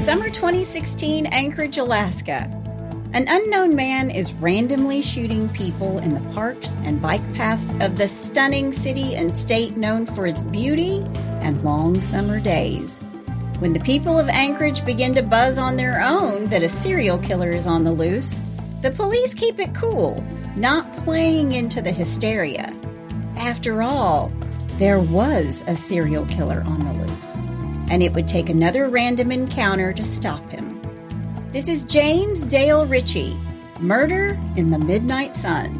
Summer 2016, Anchorage, Alaska. An unknown man is randomly shooting people in the parks and bike paths of the stunning city and state known for its beauty and long summer days. When the people of Anchorage begin to buzz on their own that a serial killer is on the loose, the police keep it cool, not playing into the hysteria. After all, there was a serial killer on the loose, and it would take another random encounter to stop him. This is James Dale Ritchie, Murder in the Midnight Sun.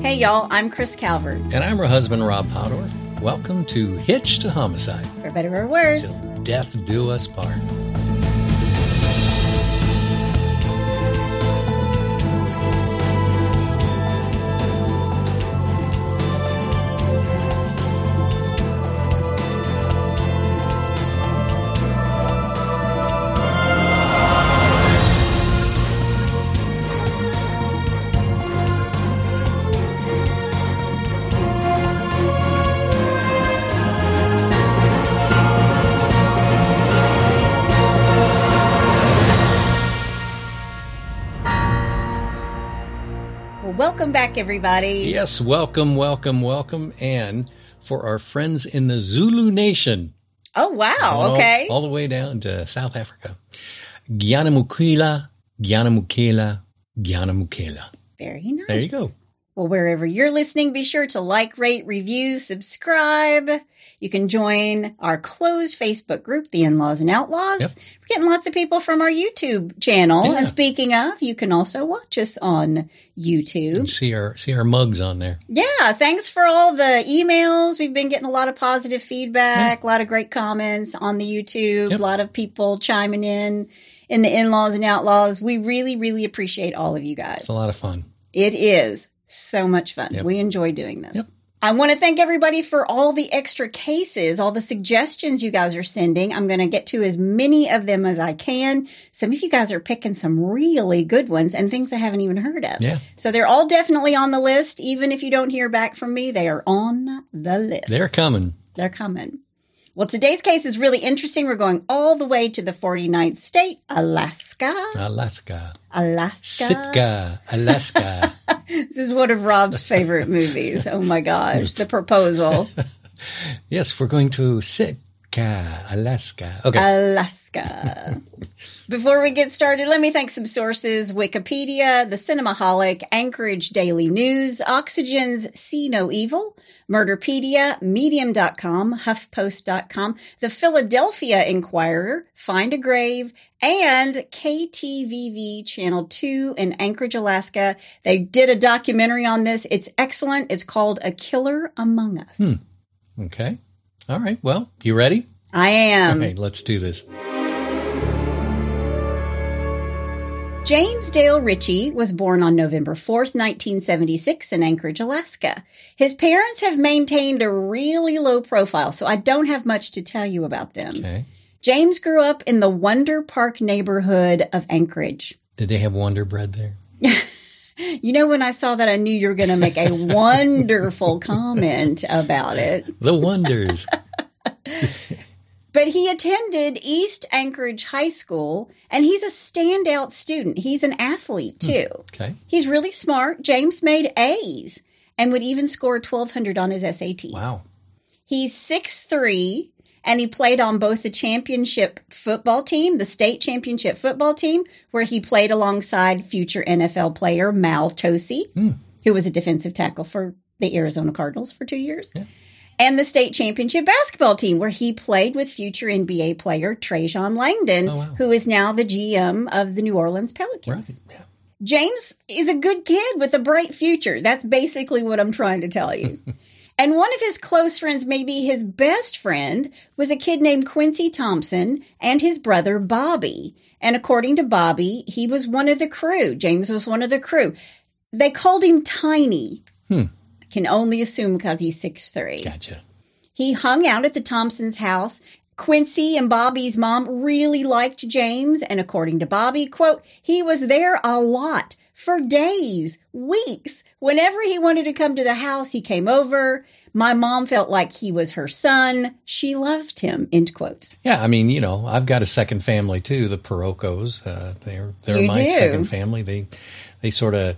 Hey y'all, I'm Kris Calvert. And I'm her husband, Rob Podor. Welcome to Hitched 2 Homicide. For better or worse, Till death do us part. Back, everybody. Yes, welcome, welcome, welcome. And for our friends in the Zulu Nation, Oh, wow. all- Okay. all, the way down to South Africa, Gyanamukela, Gyanamukela, Gyanamukela. Very nice. There you go. Well, wherever you're listening, be sure to like, rate, review, subscribe. You can join our closed Facebook group, The In-Laws and Outlaws. Yep. We're getting lots of people from our YouTube channel. Yeah. And speaking of, you can also watch us on YouTube. See our see our mugs on there. Yeah, thanks for all the emails. We've been getting a lot of positive feedback, a lot of great comments on the YouTube, Yep. a lot of people chiming in in the in-laws and outlaws. We really, really appreciate all of you guys. It's a lot of fun. It is so much fun. Yep. We enjoy doing this. Yep. I want to thank everybody for all the extra cases, all the suggestions you guys are sending. I'm going to get to as many of them as I can. Some of you guys are picking some really good ones and things I haven't even heard of. Yeah. So they're all definitely on the list. Even if you don't hear back from me, they are on the list. They're coming. They're coming. Well, today's case is really interesting. We're going all the way to the 49th state, Alaska. Alaska. Alaska. Sitka. Alaska. This is one of Rob's favorite movies. Oh my gosh, The Proposal, yes, we're going to Sitka, Alaska. Okay. Alaska. Before we get started, let me thank some sources Wikipedia, The Cinemaholic, Anchorage Daily News, Oxygen's See No Evil, Murderpedia, Medium.com, HuffPost.com, The Philadelphia Inquirer, Find a Grave, and KTUU Channel 2 in Anchorage, Alaska. They did a documentary on this. It's excellent. It's called A Killer Among Us. Hmm. okay. All right. Well, you ready? I am. Okay, let's do this. James Dale Ritchie was born on November 4th, 1976 in Anchorage, Alaska. His parents have maintained a really low profile, so I don't have much to tell you about them. Okay. James grew up in the Wonder Park neighborhood of Anchorage. Did they have Wonder Bread there? You know, when I saw that, I knew you were going to make a wonderful comment about it. The Wonders. But he attended East Anchorage High School, and he's a standout student. He's an athlete, hmm. too. okay. He's really smart. James made A's and would even score 1200 on his SATs. Wow. He's 6'3 and he played on both the championship football team, the state championship football team, where he played alongside future NFL player Mao Tosi, hmm. who was a defensive tackle for the Arizona Cardinals for two years. And the state championship basketball team, where he played with future NBA player Trajan Langdon, Oh, wow. who is now the GM of the New Orleans Pelicans. Right. Yeah. James is a good kid with a bright future. That's basically what I'm trying to tell you. and one of his close friends, maybe his best friend, was a kid named Quincy Thompson and his brother Bobby. And according to Bobby, he was one of the crew. James was one of the crew. They called him Tiny. I can only assume because he's six three. Gotcha. He hung out at the Thompsons' house. Quincy and Bobby's mom really liked James, and according to Bobby, quote, he was there a lot for days, weeks. Whenever he wanted to come to the house, he came over. My mom felt like he was her son. She loved him. End quote. Yeah, I mean, you know, I've got a second family too, the Perocos. Uh, they're they're You my do. second family. They they sort of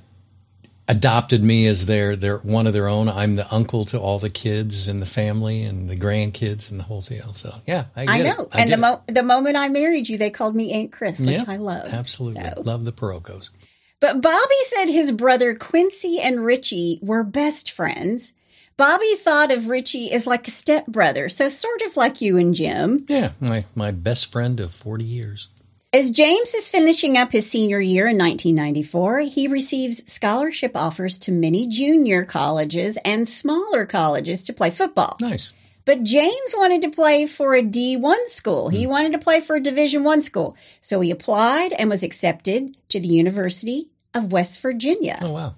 adopted me as their their one of their own. I'm the uncle to all the kids in the family and the grandkids and the whole deal. So yeah, I, I get know. It. I and the mo- the moment I married you, they called me Aunt Kris, which I love. Absolutely, So. love the Perocos. But Bobby said his brother Quincy and Ritchie were best friends. Bobby thought of Ritchie as like a stepbrother, so sort of like you and Jim. Yeah, my my best friend of forty years. As James is finishing up his senior year in 1994, he receives scholarship offers to many junior colleges and smaller colleges to play football. Nice. But James wanted to play for a D1 school. He hmm. wanted to play for a Division 1 school. So he applied and was accepted to the University of West Virginia. Oh wow.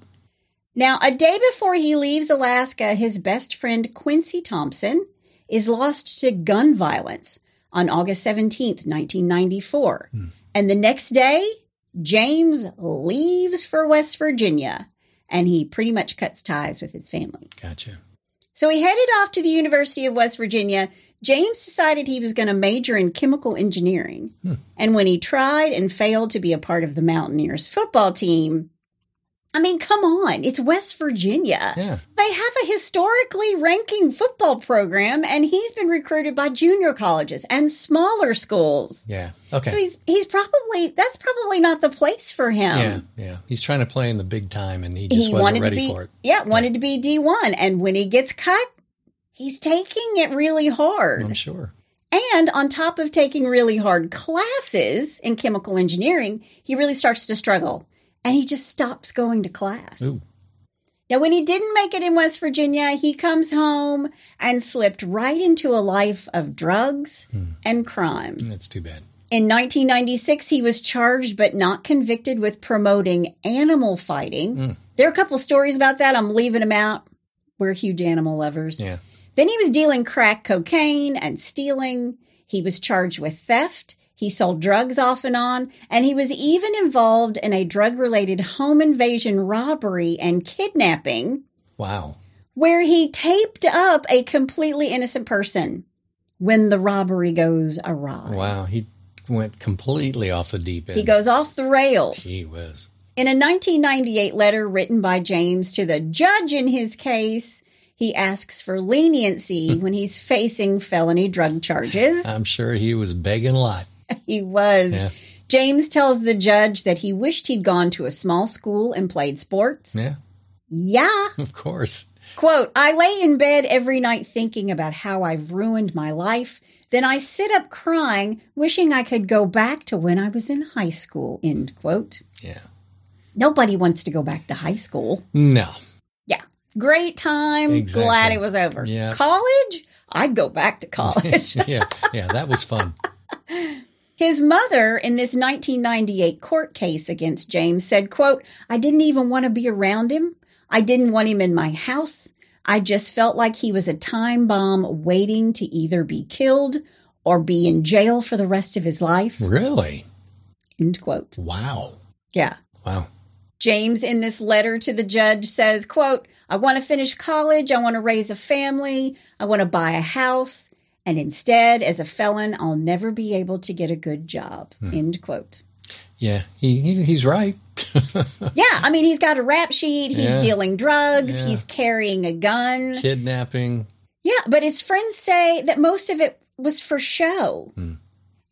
Now, a day before he leaves Alaska, his best friend Quincy Thompson is lost to gun violence on August 17th, 1994. Hmm. And the next day, James leaves for West Virginia and he pretty much cuts ties with his family. Gotcha. So he headed off to the University of West Virginia. James decided he was going to major in chemical engineering. Hmm. And when he tried and failed to be a part of the Mountaineers football team, I mean, come on, it's West Virginia. Yeah. They have a historically ranking football program, and he's been recruited by junior colleges and smaller schools. Yeah. Okay. So he's he's probably that's probably not the place for him. yeah, yeah. He's trying to play in the big time, and he just he wasn't wanted ready to be for it. yeah wanted to be D one, and when he gets cut, he's taking it really hard. I'm sure. And on top of taking really hard classes in chemical engineering, he really starts to struggle and he just stops going to class. Ooh. Now, when he didn't make it in West Virginia, he comes home and slipped right into a life of drugs hmm. and crime. That's too bad. In 1996, he was charged but not convicted with promoting animal fighting. Hmm. There are a couple stories about that. I'm leaving them out. We're huge animal lovers. Yeah. Then he was dealing crack cocaine and stealing. He was charged with theft. He sold drugs off and on, and he was even involved in a drug related home invasion robbery and kidnapping Wow. where he taped up a completely innocent person when the robbery goes awry. Wow. He went completely off the deep end. He goes off the rails. Gee whiz. In a 1998 letter written by James to the judge in his case, he asks for leniency when he's facing felony drug charges. I'm sure he was begging a lot. he was. Yeah. James tells the judge that he wished he'd gone to a small school and played sports. Yeah. Yeah. Of course. Quote, I lay in bed every night thinking about how I've ruined my life. Then I sit up crying, wishing I could go back to when I was in high school. End quote. Yeah. Nobody wants to go back to high school. No. Great time. Exactly. Glad it was over. Yeah. College? I'd go back to college. yeah. Yeah. That was fun. His mother in this 1998 court case against James said, quote, I didn't even want to be around him. I didn't want him in my house. I just felt like he was a time bomb waiting to either be killed or be in jail for the rest of his life. Really? End quote. Wow. Yeah. Wow. James in this letter to the judge says, quote, I want to finish college. I want to raise a family. I want to buy a house. And instead, as a felon, I'll never be able to get a good job. Hmm. End quote. Yeah. He, he he's right. Yeah, I mean, he's got a rap sheet. He's Yeah. dealing drugs. Yeah. He's carrying a gun. Kidnapping. Yeah, but his friends say that most of it was for show. Hmm.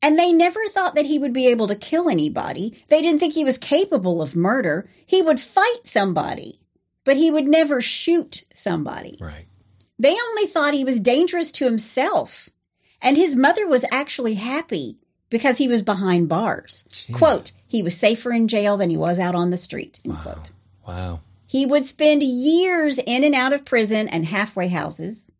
And they never thought that he would be able to kill anybody. They didn't think he was capable of murder. He would fight somebody, but he would never shoot somebody. Right. They only thought he was dangerous to himself. And his mother was actually happy because he was behind bars. Quote, he was safer in jail than he was out on the street, end quote. Wow. He would spend years in and out of prison and halfway houses.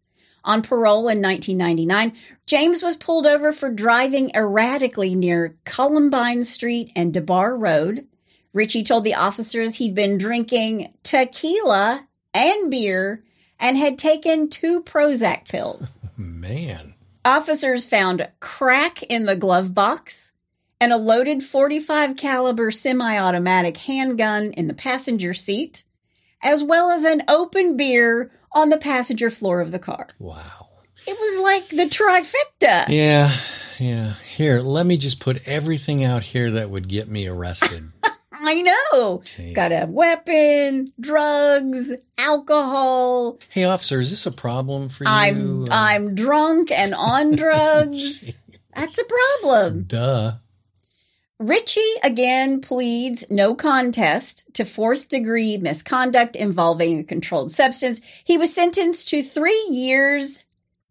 On parole in 1999, James was pulled over for driving erratically near Columbine Street and DeBarr Road. Ritchie told the officers he'd been drinking tequila and beer and had taken two Prozac pills. Man. Officers found crack in the glove box and a loaded 45 caliber semi-automatic handgun in the passenger seat, as well as an open beer on the passenger floor of the car. Wow. It was like the trifecta. Yeah, yeah. Here, let me just put everything out here that would get me arrested. I know. Jeez. Got a weapon, drugs, alcohol. hey, officer, is this a problem for you? I'm Uh, I'm drunk and on drugs. That's a problem. duh. Ritchie again pleads no contest to fourth degree misconduct involving a controlled substance. He was sentenced to three years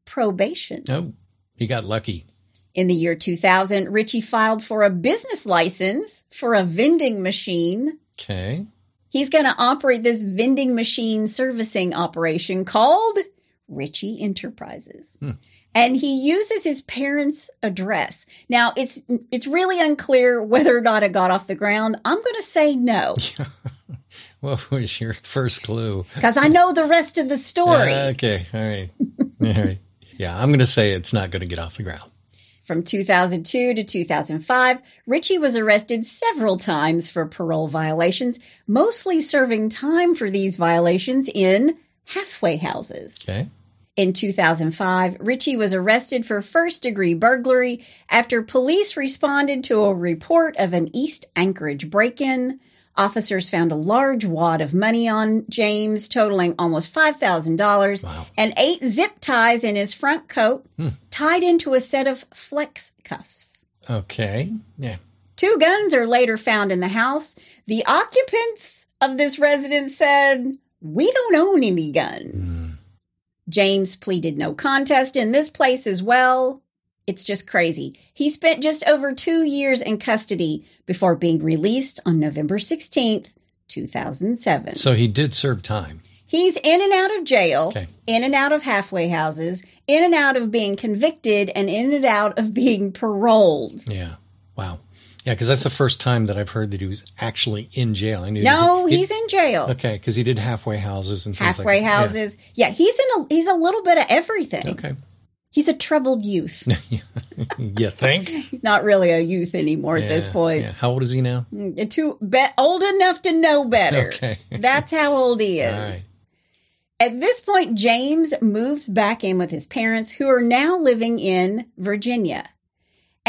probation. Oh, he got lucky. In the year 2000, Ritchie filed for a business license for a vending machine. Okay. He's going to operate this vending machine servicing operation called Ritchie Enterprises. Hmm. And he uses his parents' address. Now, it's it's really unclear whether or not it got off the ground. I'm going to say no What was your first clue? because I know the rest of the story. Uh, okay. All right. All right. Yeah, I'm going to say it's not going to get off the ground. From 2002 to 2005, Ritchie was arrested several times for parole violations, mostly serving time for these violations in halfway houses. Okay. In 2005, Ritchie was arrested for first degree burglary after police responded to a report of an East Anchorage break in. Officers found a large wad of money on James, totaling almost $5,000, Wow. and eight zip ties in his front coat, hmm. tied into a set of flex cuffs. Okay. Yeah. Two guns are later found in the house. The occupants of this residence said, We don't own any guns. Hmm. James pleaded no contest in this place as well. It's just crazy. He spent just over two years in custody before being released on November 16th, 2007. So he did serve time. He's in and out of jail, Okay. in and out of halfway houses, in and out of being convicted, and in and out of being paroled. Yeah. Wow. Yeah, because that's the first time that I've heard that he was actually in jail. I knew. No, he, he's in jail. okay because he did halfway houses and things halfway like houses. Yeah. he's in a he's a little bit of everything. Okay. He's a troubled youth. you think? he's not really a youth anymore at this point. Yeah. How old is he now? Mm, Too be, old enough to know better. Okay. That's how old he is. Right. At this point, James moves back in with his parents, who are now living in Virginia.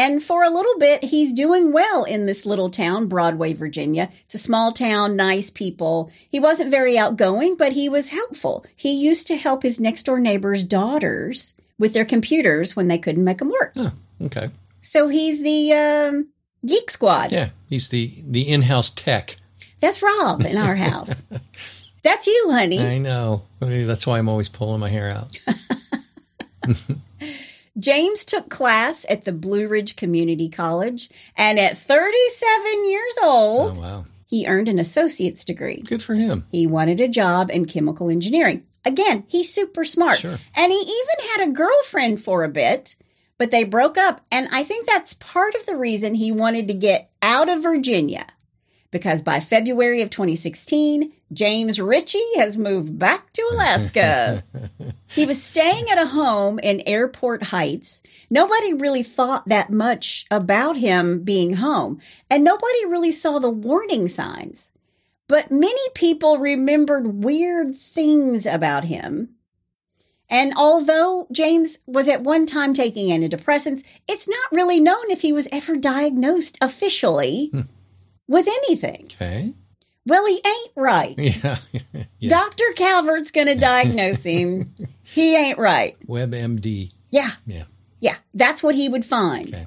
And for a little bit, he's doing well in this little town, Broadway, Virginia. It's a small town, nice people. He wasn't very outgoing, but he was helpful. He used to help his next door neighbor's daughters with their computers when they couldn't make them work. Oh, okay. So he's the um, geek squad. Yeah, he's the the in-house tech. That's Rob in our house. That's you, honey. I know. That's why I'm always pulling my hair out. James took class at the Blue Ridge Community College, and at 37 years old, Oh wow, he earned an associate's degree. good for him. He wanted a job in chemical engineering. Again, he's super smart. Sure. And he even had a girlfriend for a bit, but they broke up. And I think that's part of the reason he wanted to get out of Virginia. Because by February of 2016, James Ritchie has moved back to Alaska. he was staying at a home in Airport Heights. Nobody really thought that much about him being home, and nobody really saw the warning signs. But many people remembered weird things about him. And although James was at one time taking antidepressants, it's not really known if he was ever diagnosed officially hmm. With anything. Okay. Well, he ain't right. Yeah. yeah. Dr. Calvert's going to diagnose him. he ain't right. WebMD. Yeah, Yeah. yeah, that's what he would find. Okay.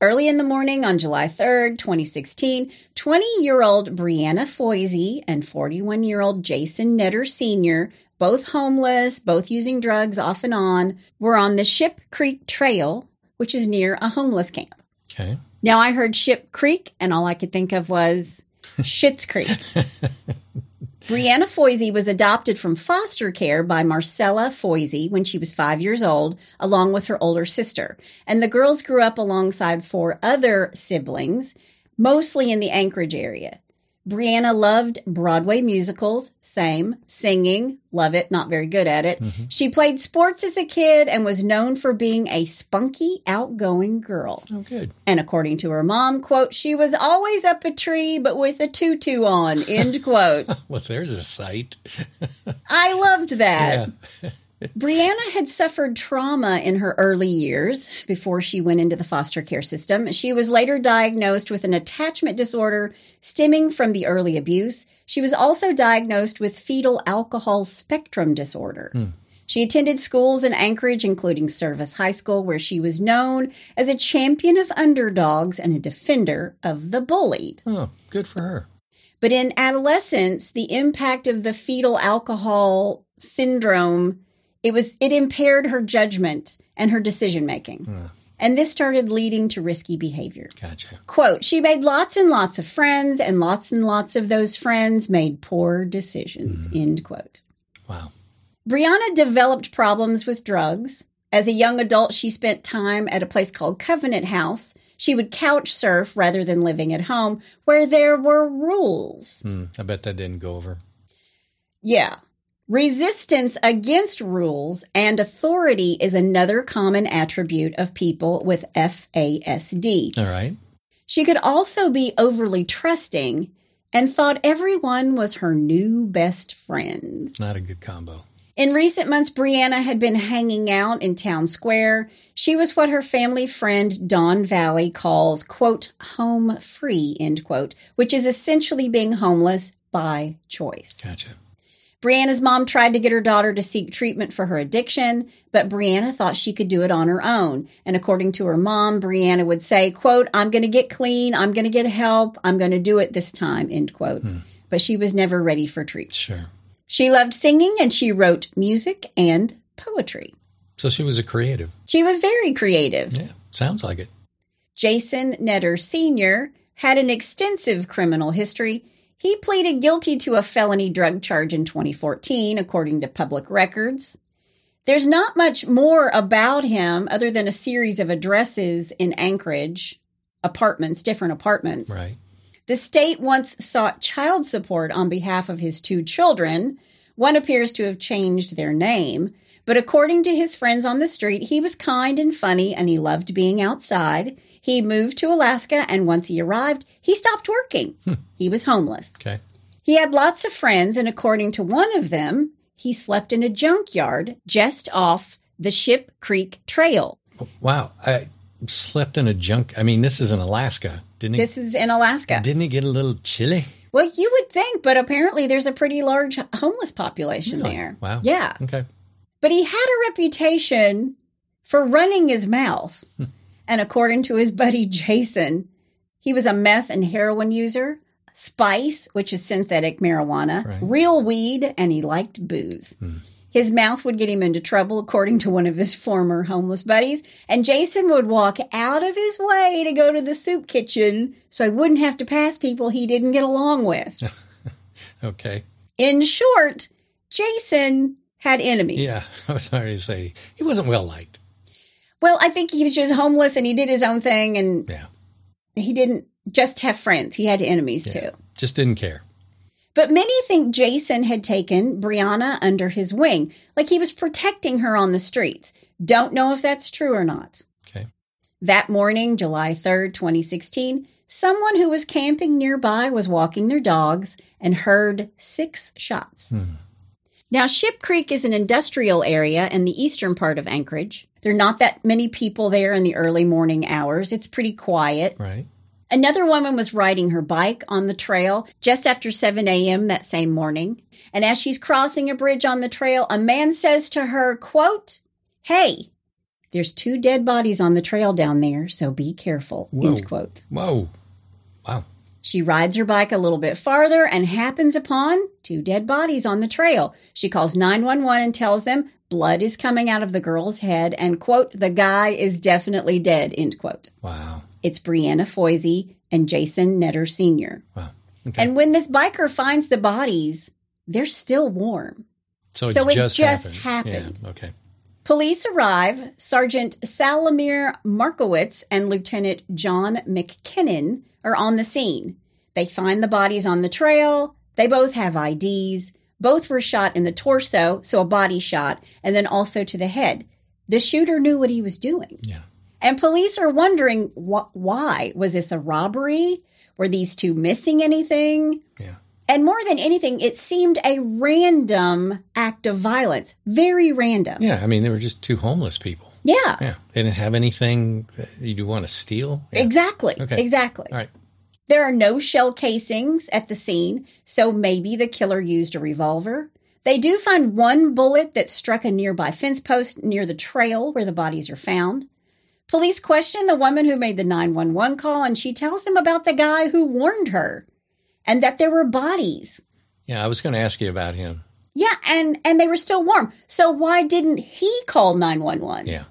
Early in the morning on July 3rd, 2016, 20 year old Brianna Foisey and 41 year old Jason Netter Sr., both homeless, both using drugs off and on, were on the Ship Creek Trail, which is near a homeless camp. Okay. Now, I heard Ship Creek, and all I could think of was Schitt's Creek. Brianna Foisey was adopted from foster care by Marcella Foisey when she was five years old, along with her older sister. And the girls grew up alongside four other siblings, mostly in the Anchorage area. Brianna loved Broadway musicals, same, singing, love it, not very good at it. Mm-hmm. She played sports as a kid and was known for being a spunky, outgoing girl. Oh, good. And according to her mom, quote, she was always up a tree but with a tutu on, end quote. Well, there's a sight. I loved that. Yeah. Brianna had suffered trauma in her early years before she went into the foster care system. She was later diagnosed with an attachment disorder stemming from the early abuse. She was also diagnosed with fetal alcohol spectrum disorder. Hmm. She attended schools in Anchorage, including Service High School, where she was known as a champion of underdogs and a defender of the bullied. Oh, good for her. But in adolescence, the impact of the fetal alcohol syndrome, it was it impaired her judgment and her decision making. And this started leading to risky behavior. Gotcha. Quote, she made lots and lots of friends, and lots and lots of those friends made poor decisions. End quote. Wow. Brianna developed problems with drugs. As a young adult, she spent time at a place called Covenant House. She would couch surf rather than living at home, where there were rules. Hmm. I bet that didn't go over. Yeah. Resistance against rules and authority is another common attribute of people with FASD. All right. She could also be overly trusting and thought everyone was her new best friend. Not a good combo. In recent months, Brianna had been hanging out in town square. She was what her family friend Dawn Valley calls, quote, home free, end quote, which is essentially being homeless by choice. Gotcha. Brianna's mom tried to get her daughter to seek treatment for her addiction, but Brianna thought she could do it on her own. And according to her mom, Brianna would say, quote, I'm going to get clean. I'm going to get help. I'm going to do it this time, end quote. Hmm. But she was never ready for treatment. Sure. She loved singing and she wrote music and poetry. So she was a creative. She was very creative. Yeah. Sounds like it. Jason Netter Sr. had an extensive criminal history. He pleaded guilty to a felony drug charge in 2014, according to public records. There's not much more about him other than a series of addresses in Anchorage, apartments, different apartments. Right. The state once sought child support on behalf of his two children. One appears to have changed their name, but according to his friends on the street, he was kind and funny and he loved being outside. He moved to Alaska and once he arrived, he stopped working. Hmm. He was homeless. Okay. He had lots of friends, and according to one of them, he slept in a junkyard just off the Ship Creek Trail. Oh, wow. I slept in a junk. I mean, this is in Alaska. Didn't he? This is in Alaska. didn't he get a little chilly? Well, you would think, but apparently there's a pretty large homeless population Really? there. Wow. Yeah. Okay. But he had a reputation for running his mouth. Hmm. and according to his buddy Jason, he was a meth and heroin user, spice, which is synthetic marijuana, Right. real weed, and he liked booze. Hmm. His mouth would get him into trouble, according to one of his former homeless buddies. And Jason would walk out of his way to go to the soup kitchen so he wouldn't have to pass people he didn't get along with. Okay. In short, Jason had enemies. Yeah. I was sorry to say he wasn't well liked. Well, I think he was just homeless and he did his own thing and Yeah. he didn't just have friends. He had enemies too. Just didn't care. But many think Jason had taken Brianna under his wing, like he was protecting her on the streets. Don't know if that's true or not. Okay. That morning, July 3rd, 2016, someone who was camping nearby was walking their dogs and heard six shots. Hmm. Now, Ship Creek is an industrial area in the eastern part of Anchorage. There are not that many people there in the early morning hours. It's pretty quiet. Right. Another woman was riding her bike on the trail just after 7 a.m. that same morning. And as she's crossing a bridge on the trail, a man says to her, quote, Hey, there's two dead bodies on the trail down there, so be careful, Whoa. end quote. Whoa. She rides her bike a little bit farther and happens upon two dead bodies on the trail. She calls 911 and tells them blood is coming out of the girl's head and quote, the guy is definitely dead, end quote. Wow. It's Brianna Foisey and Jason Netter Sr. Wow. Okay. And when this biker finds the bodies, they're still warm. so, so it just, just happened. happened. Yeah. Okay. Police arrive. Sergeant Salamir Markowitz and Lieutenant John McKinnon are on the scene. They find the bodies on the trail. They both have IDs. Both were shot in the torso, so a body shot, and then also to the head. The shooter knew what he was doing. Yeah. And police are wondering wh- why. Was this a robbery? Were these two missing anything? Yeah. And more than anything, it seemed a random act of violence. Very random. Yeah. I mean, they were just two homeless people. Yeah, Yeah. They didn't have anything that you'd want to steal. Yeah. exactly. Okay. Exactly. All right. There are no shell casings at the scene, so maybe the killer used a revolver. They do find one bullet that struck a nearby fence post near the trail where the bodies are found. Police question the woman who made the 911 call and she tells them about the guy who warned her and that there were bodies. Yeah. I was going to ask you about him. Yeah, and and they were still warm. So why didn't he call 911? Yeah.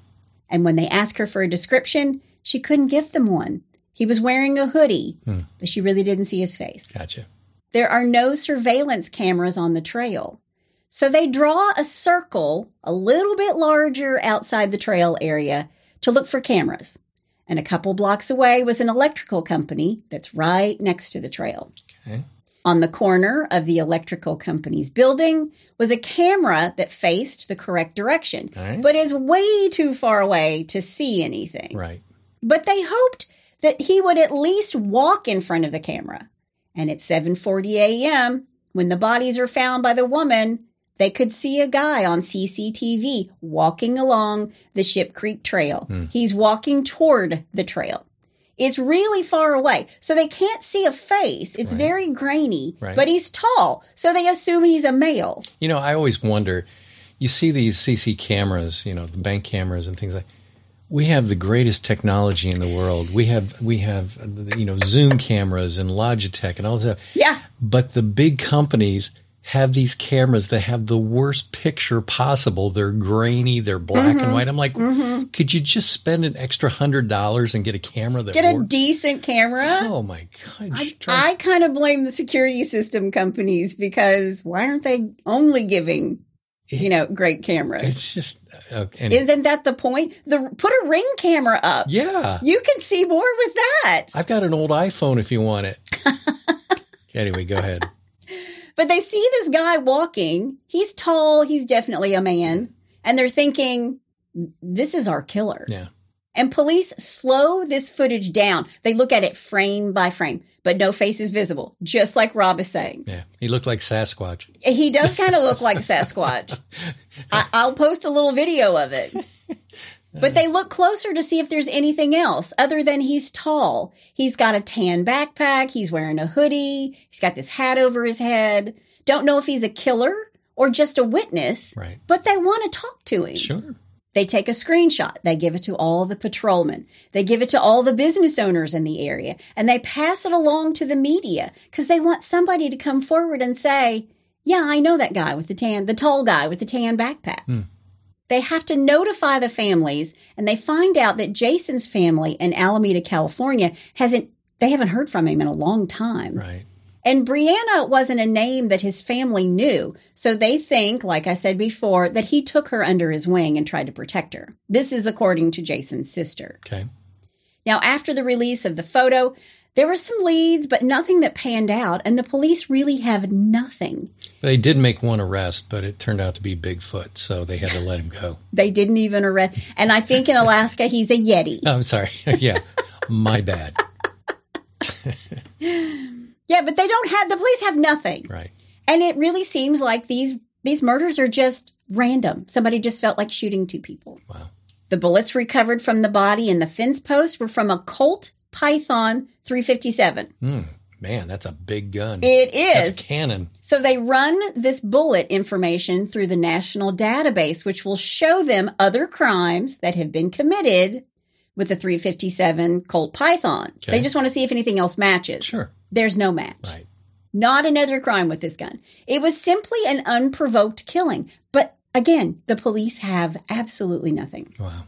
And when they asked her for a description, she couldn't give them one. He was wearing a hoodie, hmm. but she really didn't see his face. Gotcha. There are no surveillance cameras on the trail. So they draw a circle a little bit larger outside the trail area to look for cameras. And a couple blocks away was an electrical company that's right next to the trail. Okay. On the corner of the electrical company's building was a camera that faced the correct direction, right. but is way too far away to see anything. Right. But they hoped that he would at least walk in front of the camera. And at 7:40 a.m., when the bodies were found by the woman, they could see a guy on CCTV walking along the Ship Creek Trail. Hmm. He's walking toward the trail. It's really far away, so they can't see a face. It's Right. very grainy, Right. but he's tall, so they assume he's a male. You know, I always wonder. You see these CC cameras, you know, the bank cameras and things like. We have the greatest technology in the world. We have we have you know Zoom cameras and Logitech and all this stuff. Yeah, But the big companies have these cameras that have the worst picture possible. They're grainy, they're black Mm-hmm. and white. I'm like, could you just spend an extra hundred dollars and get a camera that get a decent camera. oh my god! I, I kind of blame the security system companies because why aren't they only giving, you know, great cameras? it's just uh, and, Isn't that the point? The put a ring camera up. yeah. You can see more with that. I've got an old iPhone if you want it. anyway, go ahead. But they see this guy walking. He's tall. He's definitely a man. And they're thinking, this is our killer. Yeah. And police slow this footage down. They look at it frame by frame, but no face is visible, just like Rob is saying. Yeah. He looked like Sasquatch. He does kind of look like Sasquatch. I, I'll post a little video of it. But they look closer to see if there's anything else other than he's tall. He's got a tan backpack. He's wearing a hoodie. He's got this hat over his head. Don't know if he's a killer or just a witness, Right. but they want to talk to him. Sure. They take a screenshot. They give it to all the patrolmen. They give it to all the business owners in the area and they pass it along to the media because they want somebody to come forward and say, yeah, I know that guy with the tan, the tall guy with the tan backpack. Hmm. They have to notify the families and they find out that Jason's family in Alameda, California hasn't, they haven't heard from him in a long time. Right. And Brianna wasn't a name that his family knew. So they think, like I said before, that he took her under his wing and tried to protect her. This is according to Jason's sister. Okay. Now, after the release of the photo, there were some leads, but nothing that panned out, and the police really have nothing. They did make one arrest, but it turned out to be Bigfoot, so they had to let him go. They didn't even arrest. And I think in Alaska, he's a Yeti. I'm sorry. yeah. My bad. Yeah, but they don't have, the police have nothing. Right. And it really seems like these, these murders are just random. Somebody just felt like shooting two people. Wow. The bullets recovered from the body and the fence post were from a Colt Python 357. Hmm. Man, that's a big gun. It is. That's a cannon. So they run this bullet information through the national database, which will show them other crimes that have been committed with the 357 Colt Python. Okay. They just want to see if anything else matches. Sure. There's no match. Right. Not another crime with this gun. It was simply an unprovoked killing. But again, the police have absolutely nothing. Wow.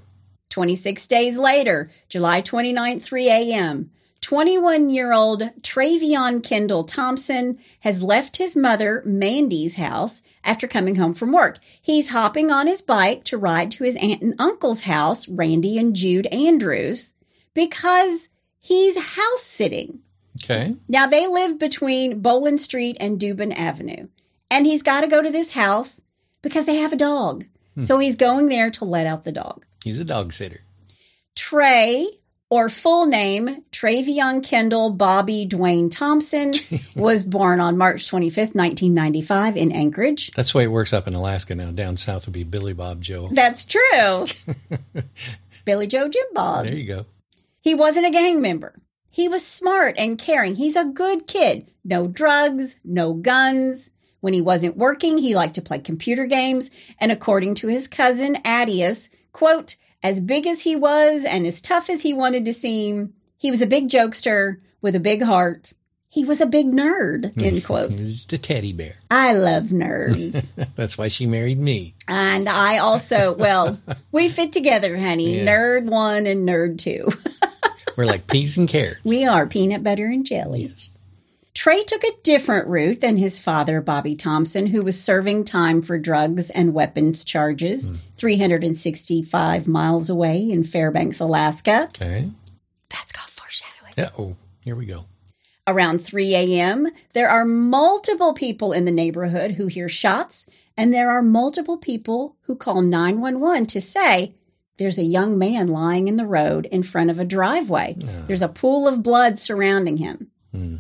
26 days later, July 29th, 3 a.m., 21 year old Travion Kendall Thompson has left his mother, Mandy's house after coming home from work. He's hopping on his bike to ride to his aunt and uncle's house, Randy and Jude Andrews, because he's house sitting. Okay. Now they live between Boland Street and Dubin Avenue. And he's got to go to this house because they have a dog. Hmm. So he's going there to let out the dog. He's a dog sitter. Trey, or full name, Travion Kendall Bobby Dwayne Thompson, was born on March 25th, 1995 in Anchorage. That's the way it works up in Alaska now. Down south would be Billy Bob Joe. That's true. Billy Joe Jim Bob. There you go. He wasn't a gang member. He was smart and caring. He's a good kid. No drugs, no guns. When he wasn't working, he liked to play computer games. And according to his cousin, Adius, quote, as big as he was and as tough as he wanted to seem, he was a big jokester with a big heart. He was a big nerd, end quote. He's just a teddy bear. I love nerds. That's why she married me. and I also, well, we fit together, honey. Yeah. Nerd one and nerd two. We're like peas and carrots. we are peanut butter and jelly. yes. Trey took a different route than his father, Bobby Thompson, who was serving time for drugs and weapons charges 365 miles away in Fairbanks, Alaska. Okay. That's called foreshadowing. Yeah. Oh, here we go. Around 3 a.m., there are multiple people in the neighborhood who hear shots, and there are multiple people who call 911 to say, there's a young man lying in the road in front of a driveway. There's a pool of blood surrounding him. Hmm.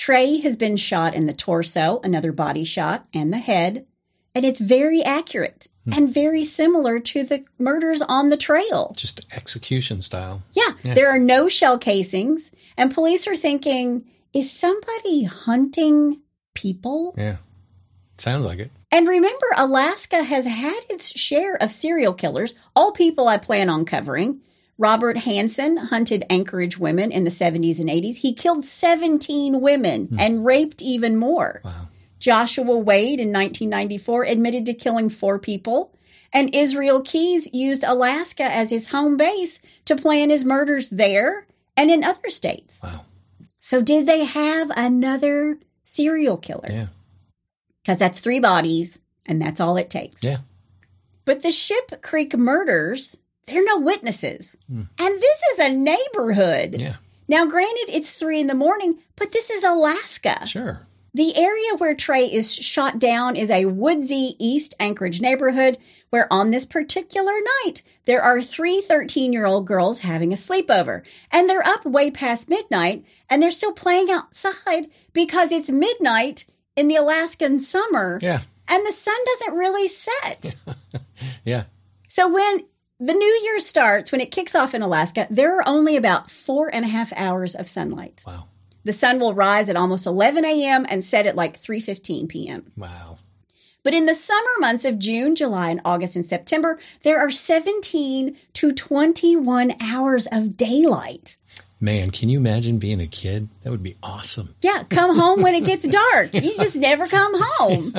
Trey has been shot in the torso, another body shot, and the head, and it's very accurate hmm. and very similar to the murders on the trail. Just execution style. Yeah, there are no shell casings, and police are thinking, is somebody hunting people? Yeah. Sounds like it. And remember, Alaska has had its share of serial killers, all people I plan on covering. Robert Hansen hunted Anchorage women in the 70s and 80s. He killed 17 women hmm. and raped even more. Wow. Joshua Wade in 1994 admitted to killing four people. And Israel Keys used Alaska as his home base to plan his murders there and in other states. Wow. So, did they have another serial killer? Yeah. Because that's three bodies and that's all it takes. Yeah. But the Ship Creek murders, there are no witnesses. Hmm. And this is a neighborhood. Yeah. Now, granted, it's three in the morning, but this is Alaska. Sure. The area where Trey is shot down is a woodsy East Anchorage neighborhood where on this particular night, there are three 13 year old girls having a sleepover. And they're up way past midnight and they're still playing outside because it's midnight in the Alaskan summer Yeah. and the sun doesn't really set. Yeah. So when the new year starts, when it kicks off in Alaska, there are only about four and a half hours of sunlight. Wow. The sun will rise at almost 11 a.m. and set at like 3:15 p.m. Wow. But in the summer months of June, July, and August and September, there are 17 to 21 hours of daylight. Man, can you imagine being a kid? That would be awesome. Yeah, come home when it gets dark. You just never come home.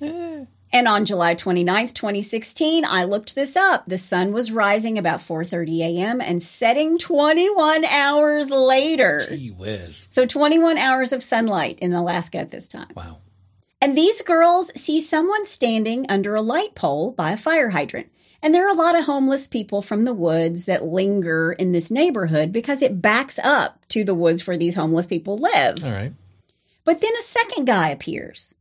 And on July 29th, 2016, I looked this up. The sun was rising about 4:30 a.m. and setting 21 hours later. Gee whiz. So 21 hours of sunlight in Alaska at this time. Wow. And these girls see someone standing under a light pole by a fire hydrant. And there are a lot of homeless people from the woods that linger in this neighborhood because it backs up to the woods where these homeless people live. All right. But then a second guy appears.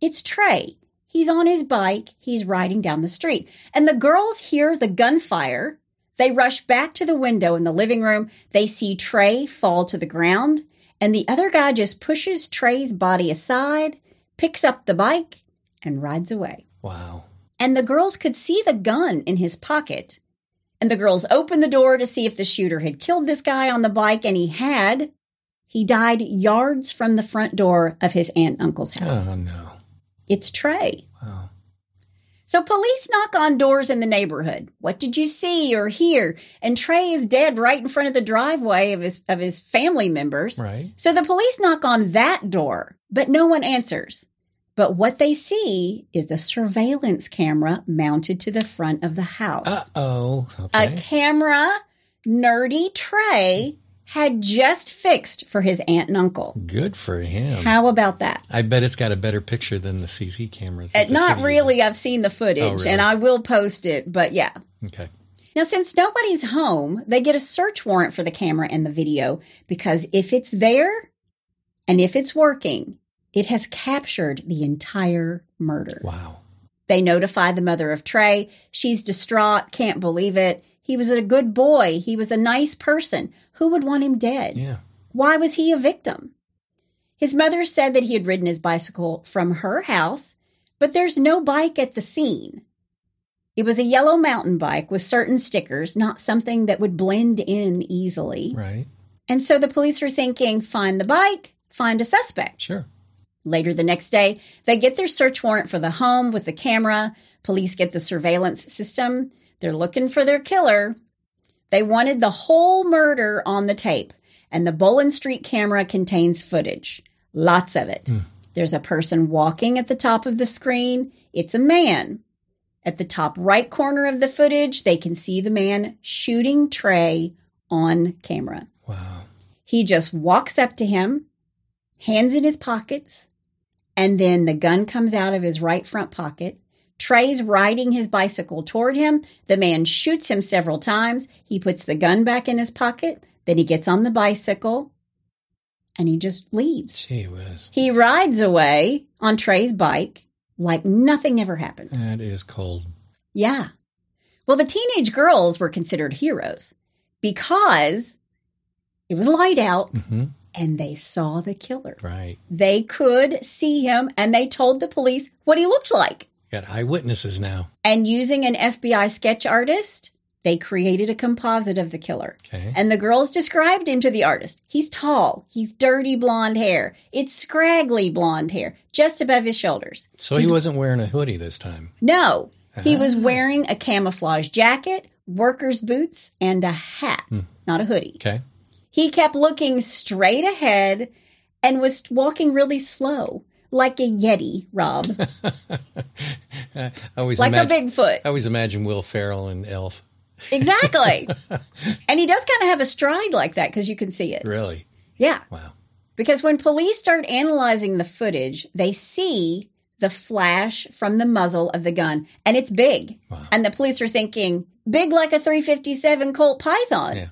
It's Trey. He's on his bike. He's riding down the street. And the girls hear the gunfire. They rush back to the window in the living room. They see Trey fall to the ground. And the other guy just pushes Trey's body aside, picks up the bike, and rides away. Wow. And the girls could see the gun in his pocket. And the girls opened the door to see if the shooter had killed this guy on the bike, and he had. He died yards from the front door of his aunt and uncle's house. Oh no. It's Trey. Wow. So police knock on doors in the neighborhood. What did you see or hear? And Trey is dead right in front of the driveway of his of his family members. Right. So the police knock on that door, but no one answers. But what they see is a surveillance camera mounted to the front of the house. Uh oh. A camera nerdy Trey had just fixed for his aunt and uncle. Good for him. How about that? I bet it's got a better picture than the CC cameras. Uh, not really. I've seen the footage Oh, really? and I will post it, but yeah. Okay. Now, since nobody's home, they get a search warrant for the camera and the video because if it's there and if it's working, it has captured the entire murder. Wow. They notify the mother of Trey. She's distraught, can't believe it. He was a good boy. He was a nice person. Who would want him dead? Yeah. Why was he a victim? His mother said that he had ridden his bicycle from her house, but there's no bike at the scene. It was a yellow mountain bike with certain stickers, not something that would blend in easily. Right. And so the police are thinking find the bike, find a suspect. Sure. Later the next day, they get their search warrant for the home with the camera. Police get the surveillance system. They're looking for their killer. They wanted the whole murder on the tape, and the Bolin Street camera contains footage. Lots of it. Hmm. There's a person walking at the top of the screen. It's a man. At the top right corner of the footage, they can see the man shooting Trey on camera. Wow. He just walks up to him, hands in his pockets, and then the gun comes out of his right front pocket. Trey's riding his bicycle toward him. The man shoots him several times. He puts the gun back in his pocket. Then he gets on the bicycle and he just leaves. Gee whiz. He rides away on Trey's bike like nothing ever happened. That is cold. Yeah. Well, the teenage girls were considered heroes because it was light out hmm and they saw the killer. Right. They could see him and they told the police what he looked like. Got eyewitnesses now. And using an FBI sketch artist, they created a composite of the killer. Okay. And the girls described him to the artist. He's tall. He's dirty blonde hair. It's scraggly blonde hair, just above his shoulders. So he wasn't wearing a hoodie this time. No, he uh-huh. was wearing a camouflage jacket, worker's boots, and a hat, hmm. not a hoodie. Okay. He kept looking straight ahead and was walking really slow, like a Yeti, Rob, I always like imagine, a Bigfoot. I always imagine Will Ferrell and Elf. Exactly. and he does kind of have a stride like that because you can see it. Really? Yeah. Wow. Because when police start analyzing the footage, they see the flash from the muzzle of the gun and it's big. Wow. And the police are thinking, big like a 357 Colt Python. Yeah.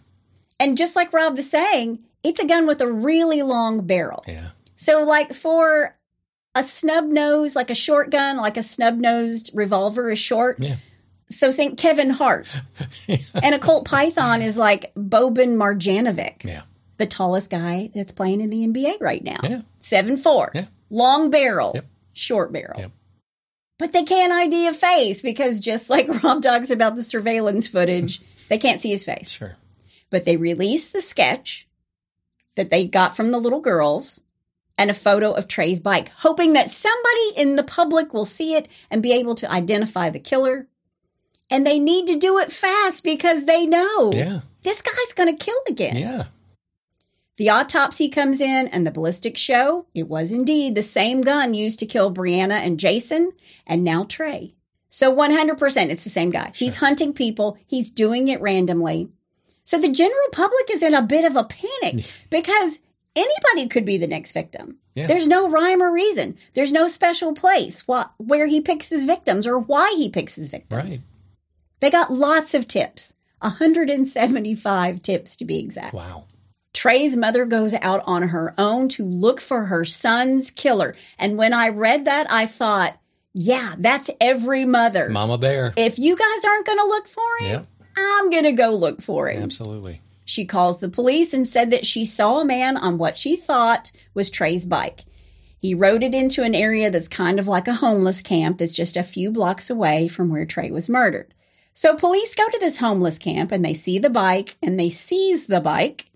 And just like Rob was saying, it's a gun with a really long barrel. Yeah. So, like for a snub nose, like a short gun, like a snub nosed revolver is short. Yeah. So think Kevin Hart. and a Colt Python is like Boban Marjanovic, Yeah. the tallest guy that's playing in the NBA right now. Yeah. Seven four. Yeah. Long barrel. Yep. Short barrel. Yep. But they can't ID a face because just like Rob talks about the surveillance footage, they can't see his face. Sure. But they released the sketch that they got from the little girls and a photo of Trey's bike, hoping that somebody in the public will see it and be able to identify the killer. And they need to do it fast because they know Yeah. this guy's going to kill again. Yeah. The autopsy comes in and the ballistics show it was indeed the same gun used to kill Brianna and Jason and now Trey. So 100% it's the same guy. He's hunting people, he's doing it randomly. So the general public is in a bit of a panic because anybody could be the next victim. Yeah. There's no rhyme or reason. There's no special place wh- where he picks his victims or why he picks his victims. Right. They got lots of tips, 175 tips to be exact. Wow. Trey's mother goes out on her own to look for her son's killer. And when I read that, I thought, yeah, that's every mother. Mama Bear. If you guys aren't going to look for him, Yep. I'm going to go look for him. Absolutely. She calls the police and said that she saw a man on what she thought was Trey's bike. He rode it into an area that's kind of like a homeless camp that's just a few blocks away from where Trey was murdered. So police go to this homeless camp and they see the bike and they seize the bike.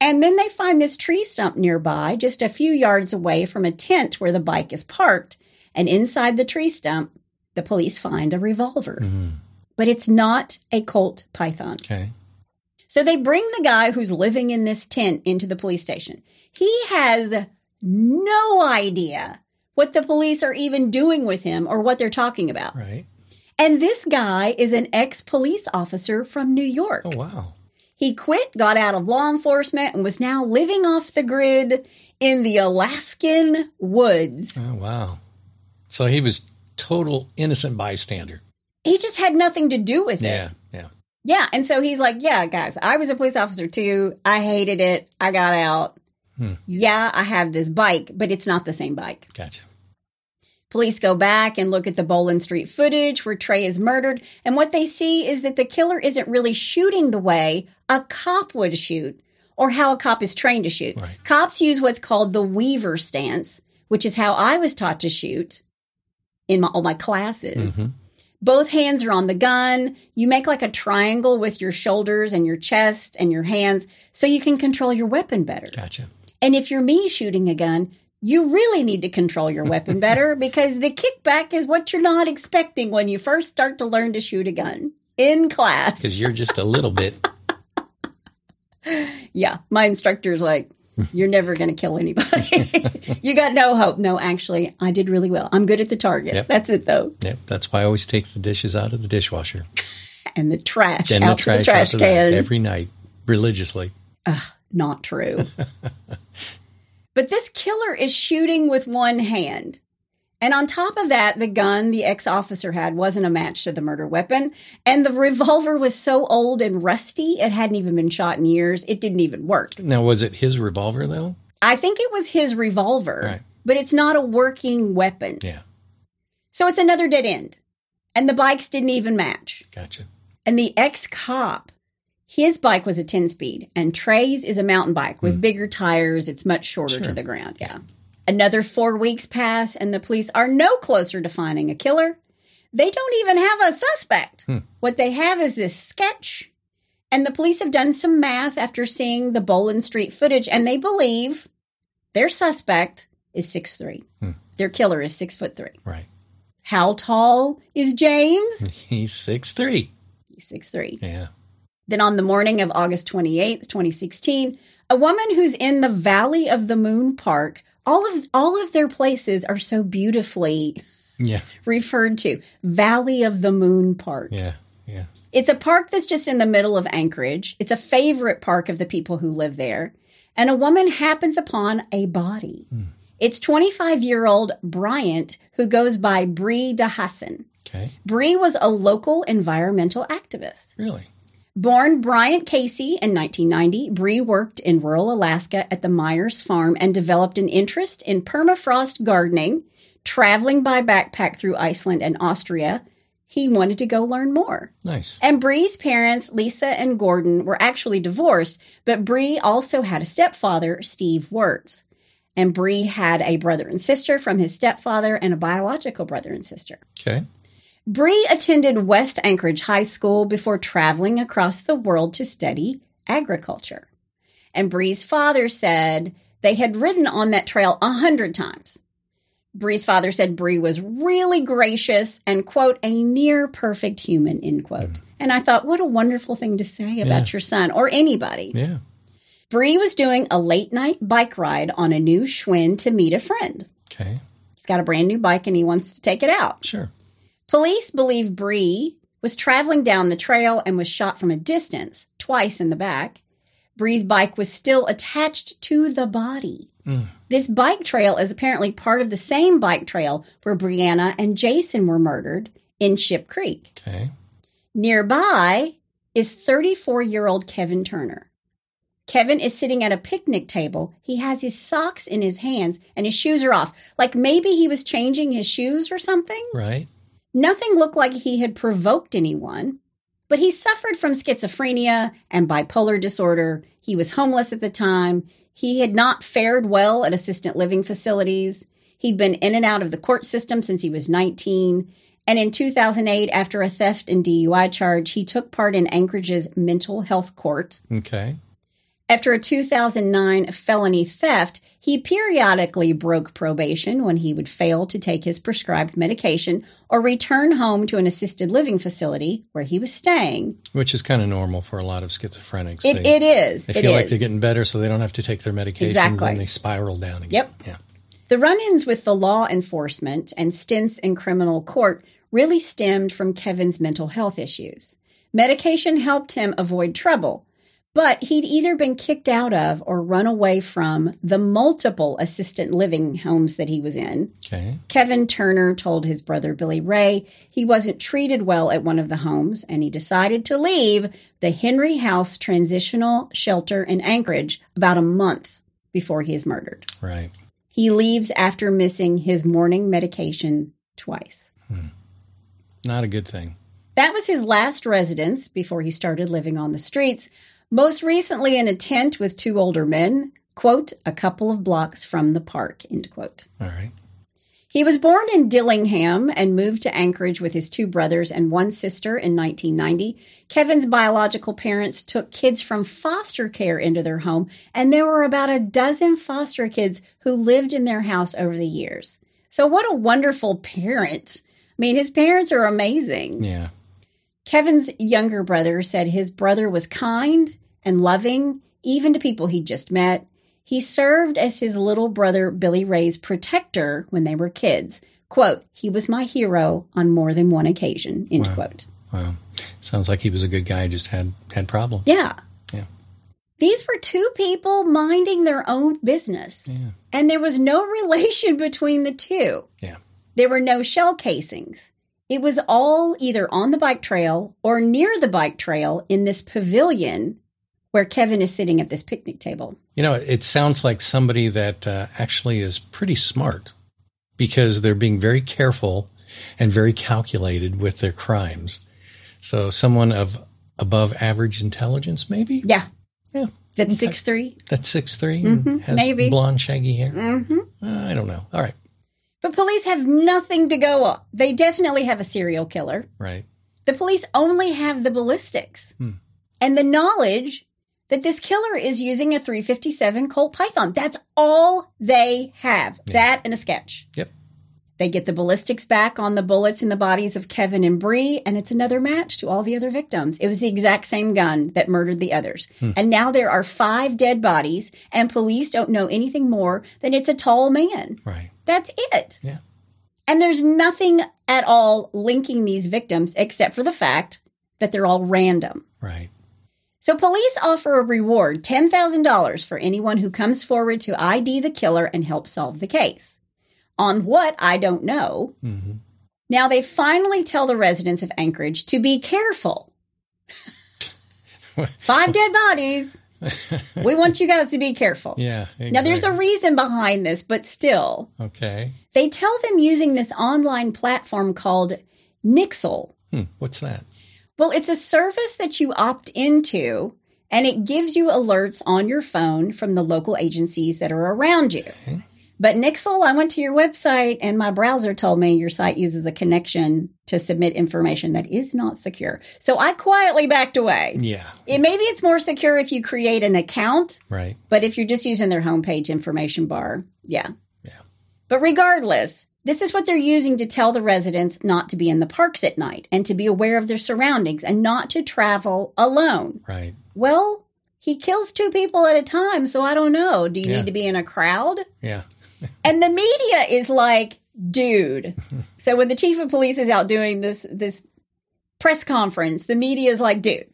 And then they find this tree stump nearby, just a few yards away from a tent where the bike is parked. And inside the tree stump, the police find a revolver. Mhm. But it's not a Colt Python. Okay. So they bring the guy who's living in this tent into the police station. He has no idea what the police are even doing with him or what they're talking about. Right. And this guy is an ex police officer from New York. Oh wow. He quit, got out of law enforcement, and was now living off the grid in the Alaskan woods. Oh wow. So he was total innocent bystander. He just had nothing to do with it. Yeah. Yeah. Yeah. And so he's like, yeah, guys, I was a police officer too. I hated it. I got out. Hmm. Yeah, I have this bike, but it's not the same bike. Gotcha. Police go back and look at the Boland Street footage where Trey is murdered. And what they see is that the killer isn't really shooting the way a cop would shoot or how a cop is trained to shoot. Right. Cops use what's called the Weaver stance, which is how I was taught to shoot in my, all my classes. Mhm. Both hands are on the gun. You make like a triangle with your shoulders and your chest and your hands so you can control your weapon better. Gotcha. And if you're me shooting a gun, you really need to control your weapon better because the kickback is what you're not expecting when you first start to learn to shoot a gun in class. Because you're just a little bit. Yeah, my instructor's like, you're never going to kill anybody. you got no hope. No, actually, I did really well. I'm good at the target. Yep. That's it, though. Yep. That's why I always take the dishes out of the dishwasher. And the trash Then out the to the trash, trash can. every night religiously. Not true. but this killer is shooting with one hand. And on top of that, the gun the ex officer had wasn't a match to the murder weapon. And the revolver was so old and rusty, it hadn't even been shot in years. It didn't even work. Now, was it his revolver though? I think it was his revolver, Right. but it's not a working weapon. Yeah. So it's another dead end. And the bikes didn't even match. Gotcha. And the ex cop, his bike was a 10 speed, and Trey's is a mountain bike with hmm. bigger tires. It's much shorter to the ground. Yeah. Another four weeks pass, and the police are no closer to finding a killer. They don't even have a suspect. Hmm. What they have is this sketch. And the police have done some math after seeing the Boland Street footage, and they believe their suspect is six three. Hmm. Their killer is six foot three. Right. How tall is James? He's six three. He's six three. Yeah. Then on the morning of August 28th, 2016, a woman who's in the Valley of the Moon Park, all of all of their places are so beautifully Yeah. referred to. Valley of the Moon Park. Yeah. Yeah. It's a park that's just in the middle of Anchorage. It's a favorite park of the people who live there. And a woman happens upon a body. Hmm. It's 25 year old Bryant, who goes by Bree DeHassen. Okay. Bree was a local environmental activist. Really? Born Bryant Casey in 1990, Bree worked in rural Alaska at the Myers Farm and developed an interest in permafrost gardening, traveling by backpack through Iceland and Austria. He wanted to go learn more. Nice. And Bree's parents, Lisa and Gordon, were actually divorced, but Bree also had a stepfather, Steve Wirtz. And Bree had a brother and sister from his stepfather and a biological brother and sister. Okay. Bree attended West Anchorage High School before traveling across the world to study agriculture. And Bree's father said they had ridden on that trail a hundred times. Bree's father said Bree was really gracious and, quote, a near perfect human, end quote. Mm-hmm. And I thought, what a wonderful thing to say about your son or anybody. Yeah. Bree was doing a late night bike ride on a new Schwinn to meet a friend. Okay. He's got a brand new bike and he wants to take it out. Sure. Police believe Bree was traveling down the trail and was shot from a distance, twice in the back. Bree's bike was still attached to the body. Mm. This bike trail is apparently part of the same bike trail where Brianna and Jason were murdered in Ship Creek. Okay. Nearby is 34 year old Kevin Turner. Kevin is sitting at a picnic table. He has his socks in his hands and his shoes are off. Like maybe he was changing his shoes or something. Right. Nothing looked like he had provoked anyone, but he suffered from schizophrenia and bipolar disorder. He was homeless at the time. He had not fared well at assistant living facilities. He'd been in and out of the court system since he was 19. And in 2008, after a theft and DUI charge, he took part in Anchorage's mental health court. Okay. After a 2009 felony theft, he periodically broke probation when he would fail to take his prescribed medication or return home to an assisted living facility where he was staying. Which is kind of normal for a lot of schizophrenics. It, they, it is. they It feel like is. they're getting better, so they don't have to take their medications, Exactly. and they spiral down again. Yep. Yeah. The run ins with the law enforcement and stints in criminal court really stemmed from Kevin's mental health issues. Medication helped him avoid trouble, But he'd either been kicked out of or run away from the multiple assistant living homes that he was in. Okay. Kevin Turner told his brother Billy Ray he wasn't treated well at one of the homes and he decided to leave the Henry House Transitional Shelter in Anchorage about a month before he is murdered. Right. He leaves after missing his morning medication twice. Hmm. Not a good thing. That was his last residence before he started living on the streets, most recently in a tent with two older men, quote, a couple of blocks from the park, end quote. All right. He was born in Dillingham and moved to Anchorage with his two brothers and one sister in 1990. Kevin's biological parents took kids from foster care into their home, and there were about a dozen foster kids who lived in their house over the years. So, what a wonderful parent! I mean, his parents are amazing. Yeah. Kevin's younger brother said his brother was kind and loving, even to people he'd just met. He served as his little brother Billy Ray's protector when they were kids. Quote, he was my hero on more than one occasion, end Wow. quote. Wow. Sounds like he was a good guy. Just had had problems. Yeah. Yeah. These were two people minding their own business, Yeah. and there was no relation between the two. Yeah. There were no shell casings. It was all either on the bike trail or near the bike trail in this pavilion where Kevin is sitting at this picnic table. You know, it sounds like somebody that uh, actually is pretty smart because they're being very careful and very calculated with their crimes. So, someone of above average intelligence, maybe? Yeah. Yeah. That's six three. That's six three. Mhm, has maybe. blonde, shaggy hair. Mm-hmm. Uh, I don't know. All right. But police have nothing to go on. They definitely have a serial killer. Right. The police only have the ballistics hmm. and the knowledge that this killer is using a 357 Colt Python. That's all they have. That and a sketch. Yep. They get the ballistics back on the bullets in the bodies of Kevin and Bree, and it's another match to all the other victims. It was the exact same gun that murdered the others. Hmm. And now there are five dead bodies, and police don't know anything more than it's a tall man. Right. That's it. Yeah. And there's nothing at all linking these victims except for the fact that they're all random. Right. So police offer a reward $10,000 for anyone who comes forward to ID the killer and help solve the case. On what, I don't know. hmm Now they finally tell the residents of Anchorage to be careful. Five dead bodies. We want you guys to be careful. Yeah. Now there's a reason behind this, but still, Okay. they tell them using this online platform called Nixle. Hmm. What's that? Well, it's a service that you opt into and it gives you alerts on your phone from the local agencies that are around you. Okay. But Nixle, I went to your website and my browser told me your site uses a connection to submit information that is not secure. So I quietly backed away. Yeah. It, maybe it's more secure if you create an account, Right. but if you're just using their homepage information bar, yeah. Yeah. But regardless, this is what they're using to tell the residents not to be in the parks at night and to be aware of their surroundings and not to travel alone. Right. Well, he kills two people at a time, so I don't know. Do you Yeah. need to be in a crowd? Yeah. And the media is like, dude. so when the chief of police is out doing this this press conference, the media is like, dude,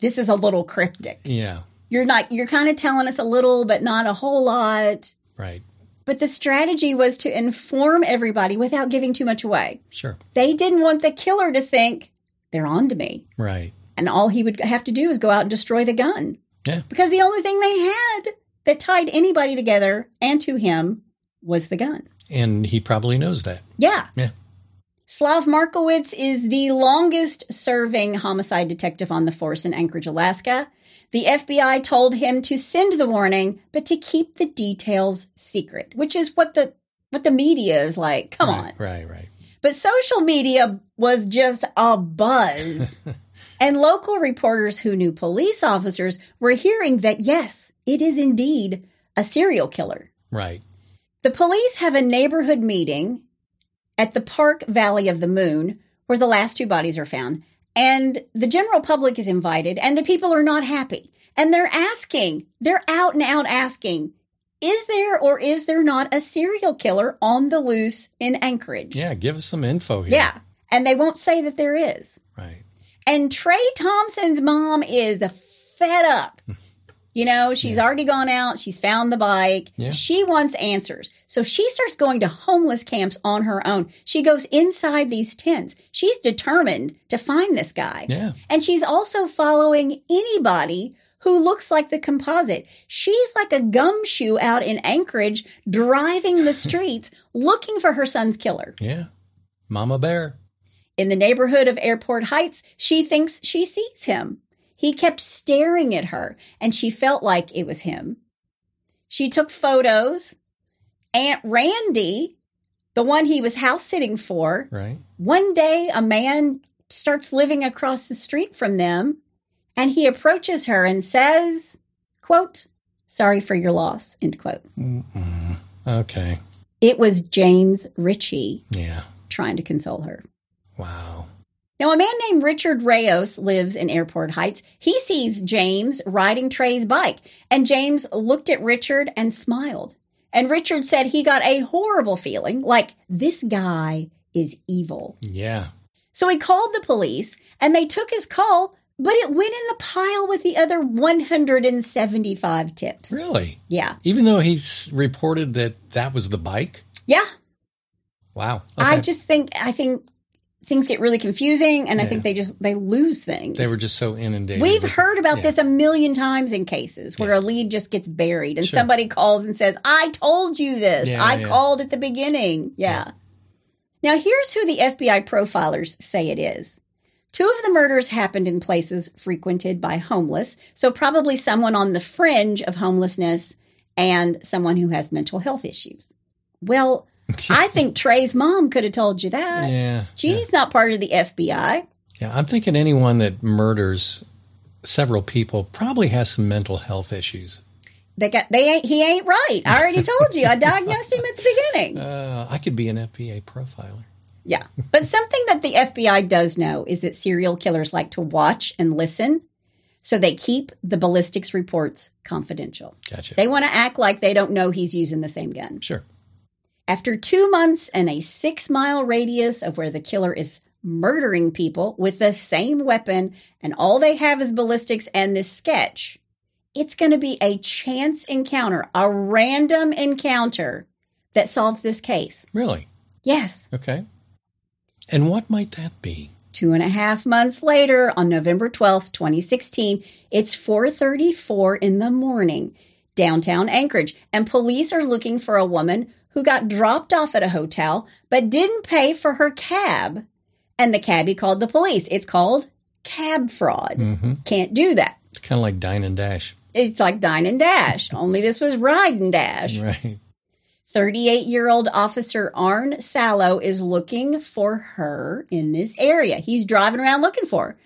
this is a little cryptic. Yeah. You're not you're kind of telling us a little but not a whole lot. Right. But the strategy was to inform everybody without giving too much away. Sure. They didn't want the killer to think they're on to me. Right. And all he would have to do is go out and destroy the gun. Yeah. Because the only thing they had that tied anybody together and to him was the gun. And he probably knows that. Yeah. Yeah. Slav Markowitz is the longest serving homicide detective on the force in Anchorage, Alaska. The FBI told him to send the warning, but to keep the details secret, which is what the what the media is like. Come on. Right. Right. Right. But social media was just a buzz. and local reporters who knew police officers were hearing that yes, it is indeed a serial killer. Right. The police have a neighborhood meeting at the Park Valley of the Moon where the last two bodies are found. And the general public is invited, and the people are not happy. And they're asking, they're out and out asking, is there or is there not a serial killer on the loose in Anchorage? Yeah. Give us some info here. Yeah. And they won't say that there is. Right. And Trey Thompson's mom is fed up. You know, she's already gone out. She's found the bike. Yeah. She wants answers. So she starts going to homeless camps on her own. She goes inside these tents. She's determined to find this guy. Yeah. And she's also following anybody who looks like the composite. She's like a gumshoe out in Anchorage driving the streets looking for her son's killer. Yeah. Mama Bear. In the neighborhood of Airport Heights, she thinks she sees him. He kept staring at her and she felt like it was him. She took photos. Aunt Randy, the one he was house sitting for, Right. one day a man starts living across the street from them and he approaches her and says, quote, sorry for your loss, end quote. Mm-mm. Okay. It was James Ritchie Yeah. trying to console her. Wow. Now, a man named Richard Rayos lives in Airport Heights. He sees James riding Trey's bike, and James looked at Richard and smiled. And Richard said he got a horrible feeling like this guy is evil. Yeah. So he called the police, and they took his call, but it went in the pile with the other 175 tips. Really? Yeah. Even though he's reported that that was the bike? Yeah. Wow. I just think, I think things get really confusing, and I think they just, they lose things. they were just so inundated. We've heard about yeah. this a million times in cases where Yeah. a lead just gets buried and Sure. somebody calls and says, I told you this. Yeah, I yeah. called at the beginning. Yeah. Now, here's who the FBI profilers say it is. Two of the murders happened in places frequented by homeless, so probably someone on the fringe of homelessness and someone who has mental health issues. Well, I think Trey's mom could have told you that. Yeah. She's not part of the FBI. Yeah. I'm thinking anyone that murders several people probably has some mental health issues. They got they ain't he ain't right. I already told you. I diagnosed him at the beginning. Uh, I could be an FBI profiler. Yeah. But something that the FBI does know is that serial killers like to watch and listen. So they keep the ballistics reports confidential. Gotcha. They want to act like they don't know he's using the same gun. sure. After two months and a six mile radius of where the killer is murdering people with the same weapon, and all they have is ballistics and this sketch, it's going to be a chance encounter, a random encounter that solves this case. Really? Yes. Okay. And what might that be? Two and a half months later, on November 12th, 2016, it's 4:34 in the morning, downtown Anchorage, and police are looking for a woman who got dropped off at a hotel but didn't pay for her cab. And the cabbie called the police. It's called cab fraud. Mm-hmm. Can't do that. It's kind of like dine and dash. It's like dine and dash, only this was ride and dash. Right. 38 year old officer Arn Salao is looking for her in this area. He's driving around looking for her,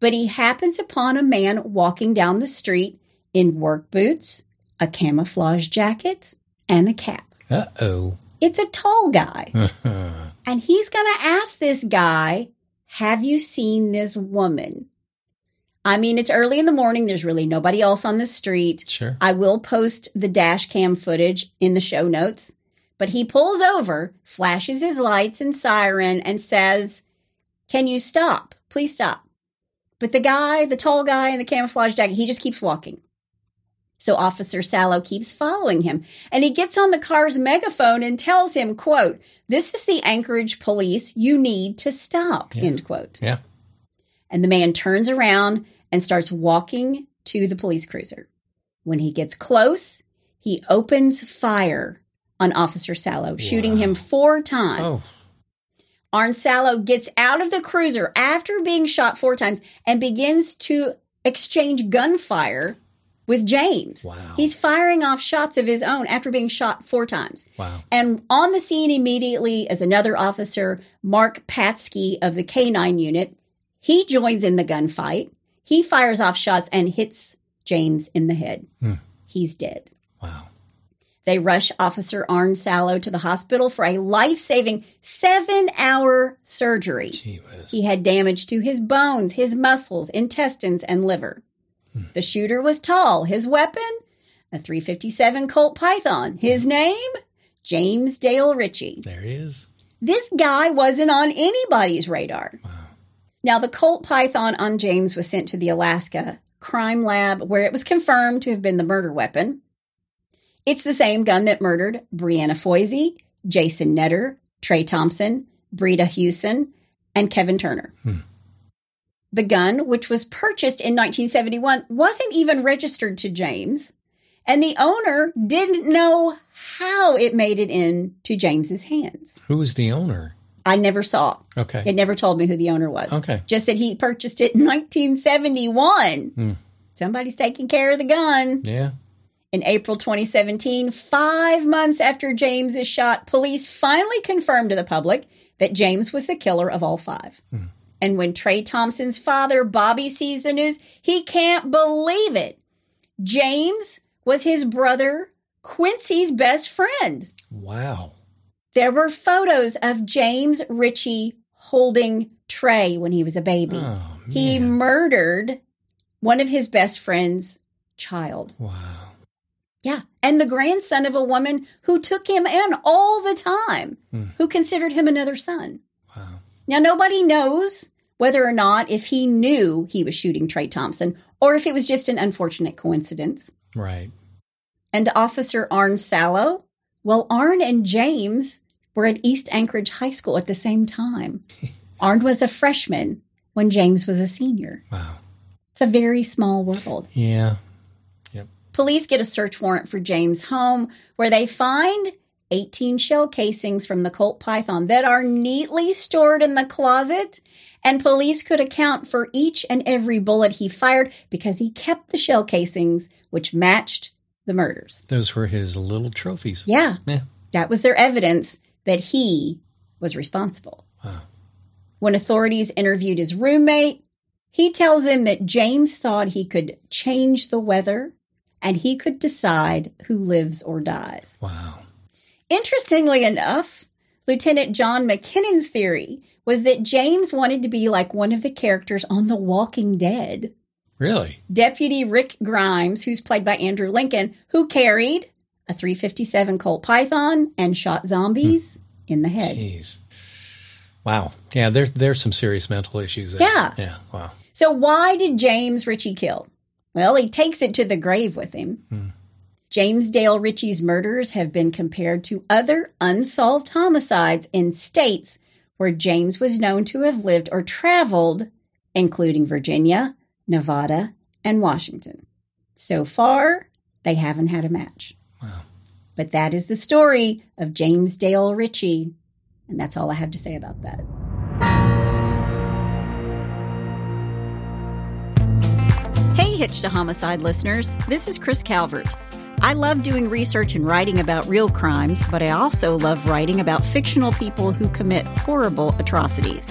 but he happens upon a man walking down the street in work boots, a camouflage jacket, and a cap. Uh oh. It's a tall guy, and he's going to ask this guy, Have you seen this woman? I mean, it's early in the morning. There's really nobody else on the street. sure. I will post the dash cam footage in the show notes. But he pulls over, flashes his lights and siren, and says, Can you stop? Please stop. But the guy, the tall guy in the camouflage jacket, he just keeps walking. So Officer Salao keeps following him and he gets on the car's megaphone and tells him, quote, This is the Anchorage police. You need to stop, Yeah. end quote. Yeah. And the man turns around and starts walking to the police cruiser. When he gets close, he opens fire on Officer Salao, shooting him four times. Oh. Arn Salao gets out of the cruiser after being shot four times and begins to exchange gunfire with James. Wow. He's firing off shots of his own after being shot four times. Wow. And on the scene immediately is another officer, Mark Patsky of the K9 unit. He joins in the gunfight. He fires off shots and hits James in the head. Hmm. He's dead. Wow. They rush Officer Arn Salao to the hospital for a life saving seven hour surgery. He had damage to his bones, his muscles, intestines, and liver. The shooter was tall. His weapon? A 357 Colt Python. His name? James Dale Ritchie. There he is. This guy wasn't on anybody's radar. Wow. Now, the Colt Python on James was sent to the Alaska crime lab where it was confirmed to have been the murder weapon. It's the same gun that murdered Brianna Foisey, Jason Netter, Trey Thompson, Breda Hewson, and Kevin Turner. Hmm. The gun, which was purchased in 1971, wasn't even registered to James, and the owner didn't know how it made it into James's hands. Who was the owner? I never saw. Okay. It never told me who the owner was. Okay. Just that he purchased it in 1971. Hmm. Somebody's taking care of the gun. Yeah. In April 2017, five months after James is shot, police finally confirmed to the public that James was the killer of all five. And when Trey Thompson's father, Bobby, sees the news, he can't believe it. James was his brother, Quincy's best friend. Wow. There were photos of James Ritchie holding Trey when he was a baby. Oh, he murdered one of his best friend's child. Wow. Yeah. And the grandson of a woman who took him in all the time, Hmm. who considered him another son. Wow. Now, nobody knows whether or not if he knew he was shooting Trey Thompson or if it was just an unfortunate coincidence. Right. And Officer Arn Salao, well, Arn and James were at East Anchorage High School at the same time. Arn was a freshman when James was a senior. Wow. It's a very small world. Yeah. Yep. Police get a search warrant for James' home where they find 18 shell casings from the Colt Python that are neatly stored in the closet. And police could account for each and every bullet he fired because he kept the shell casings, which matched the murders. Those were his little trophies. Yeah, Yeah. that was their evidence that he was responsible. Wow. When authorities interviewed his roommate, he tells them that James thought he could change the weather and he could decide who lives or dies. Wow. Interestingly enough, Lieutenant John McKinnon's theory was that James wanted to be like one of the characters on The Walking Dead. Really? Deputy Rick Grimes, who's played by Andrew Lincoln, who carried a 357 Colt Python and shot zombies hmm. in the head. Jeez. Wow. Yeah, there there's some serious mental issues there. Yeah. Yeah. Wow. So why did James Ritchie kill? Well, he takes it to the grave with him. Hmm. James Dale Ritchie's murders have been compared to other unsolved homicides in states where James was known to have lived or traveled, including Virginia, Nevada, and Washington. So far, they haven't had a match. Wow. But that is the story of James Dale Ritchie, and that's all I have to say about that. Hey, Hitched 2 Homicide listeners. This is Kris Calvert. I love doing research and writing about real crimes, but I also love writing about fictional people who commit horrible atrocities.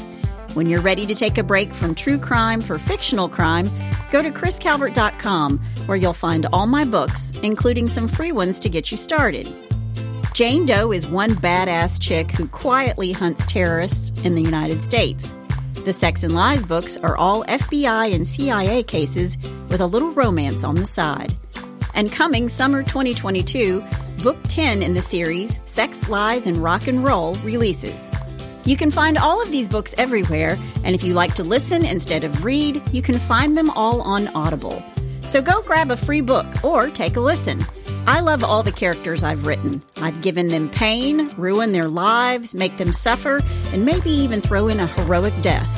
When you're ready to take a break from true crime for fictional crime, go to kriscalvert.com where you'll find all my books, including some free ones to get you started. Jane Doe is one badass chick who quietly hunts terrorists in the United States. The Sex and Lies books are all FBI and CIA cases with a little romance on the side. And coming summer 2022, book 10 in the series, Sex, Lies, and Rock and Roll, releases. You can find all of these books everywhere, and if you like to listen instead of read, you can find them all on Audible. So go grab a free book or take a listen. I love all the characters I've written. I've given them pain, ruined their lives, make them suffer, and maybe even throw in a heroic death.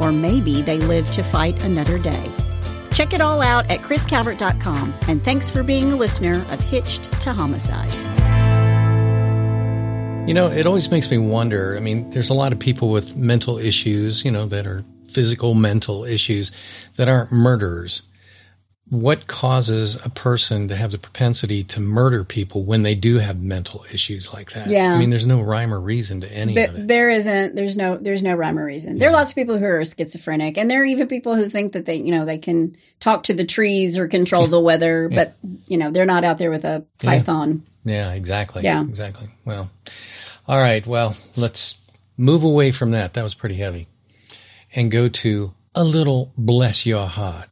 Or maybe they live to fight another day. Check it all out at kriscalvert.com, and thanks for being a listener of Hitched 2 Homicide. You know, it always makes me wonder. I mean, there's a lot of people with mental issues, you know, that are physical mental issues that aren't murderers. What causes a person to have the propensity to murder people when they do have mental issues like that? Yeah. I mean, there's no rhyme or reason to any There, of it. there isn't. There's no. There's no rhyme or reason. There are lots of people who are schizophrenic, and there are even people who think that they, you know, they can talk to the trees or control the weather, but you know, they're not out there with a python. Yeah, exactly. Yeah. Exactly. Well, all right. Well, let's move away from that. That was pretty heavy. And go to a little bless your heart.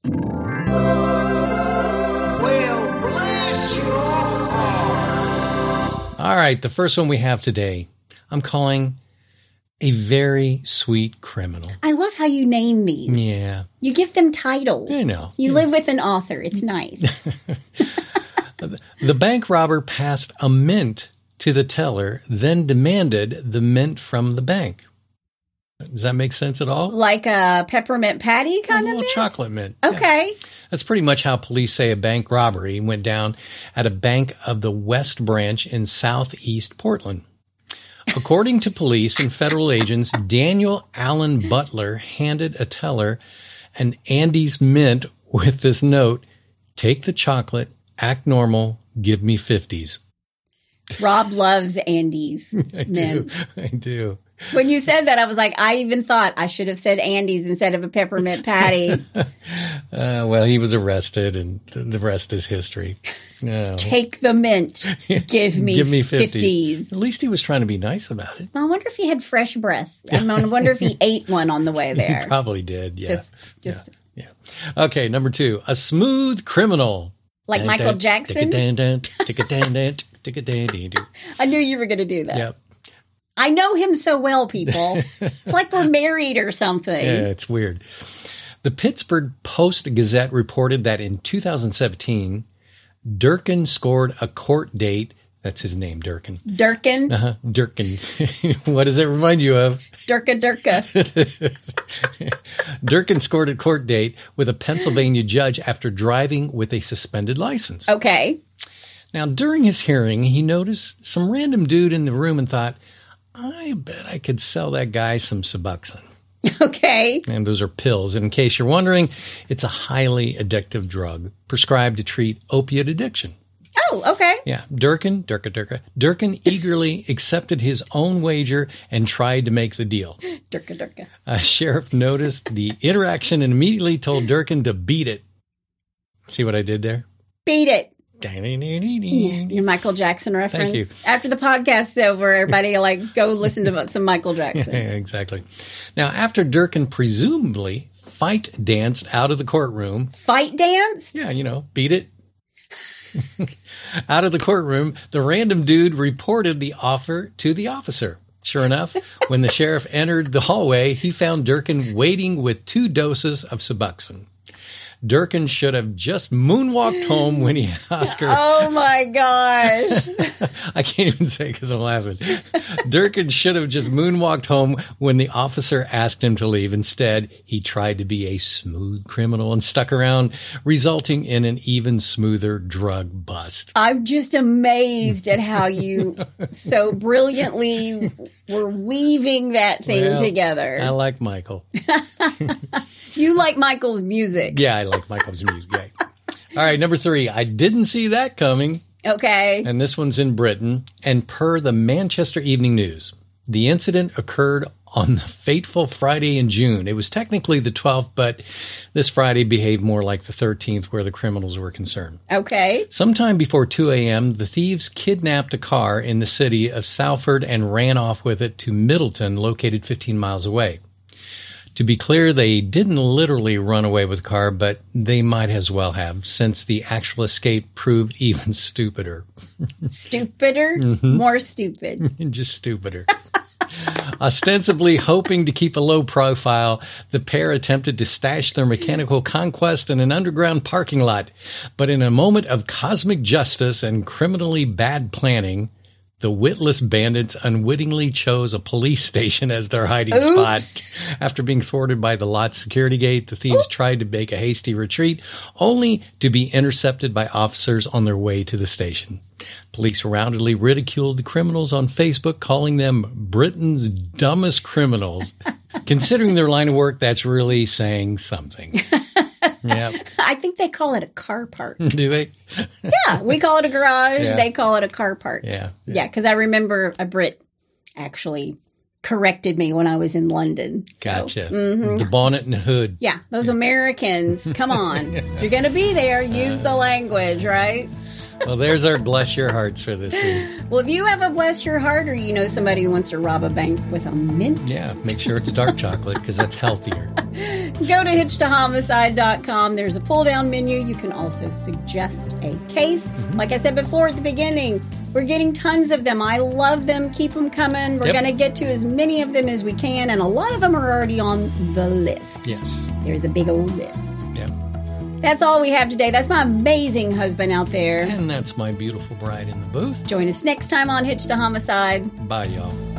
All right. The first one we have today, I'm calling a very sweet criminal. I love how you name these. Yeah. You give them titles. I know. You live with an author. It's nice. The bank robber passed a mint to the teller, then demanded the mint from the bank. Does that make sense at all? like a peppermint patty a kind of little mint? chocolate mint. Yeah. Okay. That's pretty much how police say a bank robbery went down at a bank of the West Branch in southeast Portland. According to police and federal agents, Daniel Allen Butler handed a teller an Andes mint with this note Take the chocolate, act normal, give me 50s. Rob loves Andes I do. I do. When you said that, I was like, I even thought I should have said Andes instead of a peppermint patty. Uh, well, he was arrested, and th- the rest is history. No. Take the mint. Give me, Give me 50s. 50s. At least he was trying to be nice about it. I wonder if he had fresh breath. I wonder if he ate one on the way there. He Probably did. Yeah. Just, just Yeah. Okay, number two, a smooth criminal. like Michael Jackson. I knew you were going to do that. I know him so well, people. it's like we're married or something. Yeah, it's weird. The Pittsburgh Post Gazette reported that in 2017, Durkin scored a court date. That's his name, Durkin. Durkin, Uh-huh. Durkin. what does it remind you of? Durka, Durka. Durkin scored a court date with a Pennsylvania judge after driving with a suspended license. Okay. Now, during his hearing, he noticed some random dude in the room and thought, I bet I could sell that guy some Suboxone. Okay. And those are pills. And in case you're wondering, it's a highly addictive drug prescribed to treat opiate addiction. Oh, okay. Yeah, Durkin, Durka, Durka, Durkin eagerly accepted his own wager and tried to make the deal. Durka, Durka. A sheriff noticed the interaction and immediately told Durkin to beat it. See what I did there? Beat it. Yeah, Your Michael Jackson reference. After the podcast's over, everybody like go listen to some Michael Jackson. exactly. Now, after Durkin presumably fight danced out of the courtroom, Fight dance? yeah, you know, beat it. out of the courtroom, the random dude reported the offer to the officer. Sure enough, when the sheriff entered the hallway, he found Durkin waiting with two doses of Suboxone. Durkin should have just moonwalked home when he asked her. Oh my gosh. I can't even say because I'm laughing. Durkin should have just moonwalked home when the officer asked him to leave. Instead, he tried to be a smooth criminal and stuck around, resulting in an even smoother drug bust. I'm just amazed at how you so brilliantly were weaving that thing Well, together. I like Michael. You like Michael's music. Yeah, I like Michael's music. Yeah. All right, number three. I didn't see that coming. Okay. and this one's in Britain. And per the Manchester Evening News, the incident occurred on the fateful Friday in June. It was technically the 12th, but this Friday behaved more like the 13th, where the criminals were concerned. Okay. Sometime before 2 a.m., the thieves kidnapped a car in the city of Salford and ran off with it to Middleton, located 15 miles away. To be clear, they didn't literally run away with car, but they might as well have, since the actual escape proved even stupider. Stupider? Mm-hmm. More stupid. just stupider. Ostensibly hoping to keep a low profile, the pair attempted to stash their mechanical conquest in an underground parking lot. But in a moment of cosmic justice and criminally bad planning, the witless bandits unwittingly chose a police station as their hiding Oops. spot. After being thwarted by the lot's security gate, the thieves tried to make a hasty retreat, only to be intercepted by officers on their way to the station. Police roundly ridiculed the criminals on Facebook, calling them Britain's dumbest criminals. Considering their line of work, that's really saying something. yeah. I think they call it a car park. Do they? Yeah, we call it a garage. Yeah. They call it a car park. Yeah. Yeah, because I remember a Brit actually corrected me when I was in London. So, Gotcha. mhm. The bonnet and the hood. Yeah, those Americans, come on. If you're going to be there, use the language, right? Well, there's our bless your hearts for this week. Well, if you have a bless your heart or you know somebody who wants to rob a bank with a mint, Yeah. Make sure it's dark chocolate because that's healthier. Go to hitchtahomicide.com. There's a pull down menu. You can also suggest a case. Mm-hmm. Like I said before at the beginning, we're getting tons of them. I love them. Keep them coming. We're Yep. going to get to as many of them as we can, and a lot of them are already on the list. Yes. There's a big old list. That's all we have today. That's my amazing husband out there. And that's my beautiful bride in the booth. Join us next time on Hitched 2 Homicide. Bye, y'all.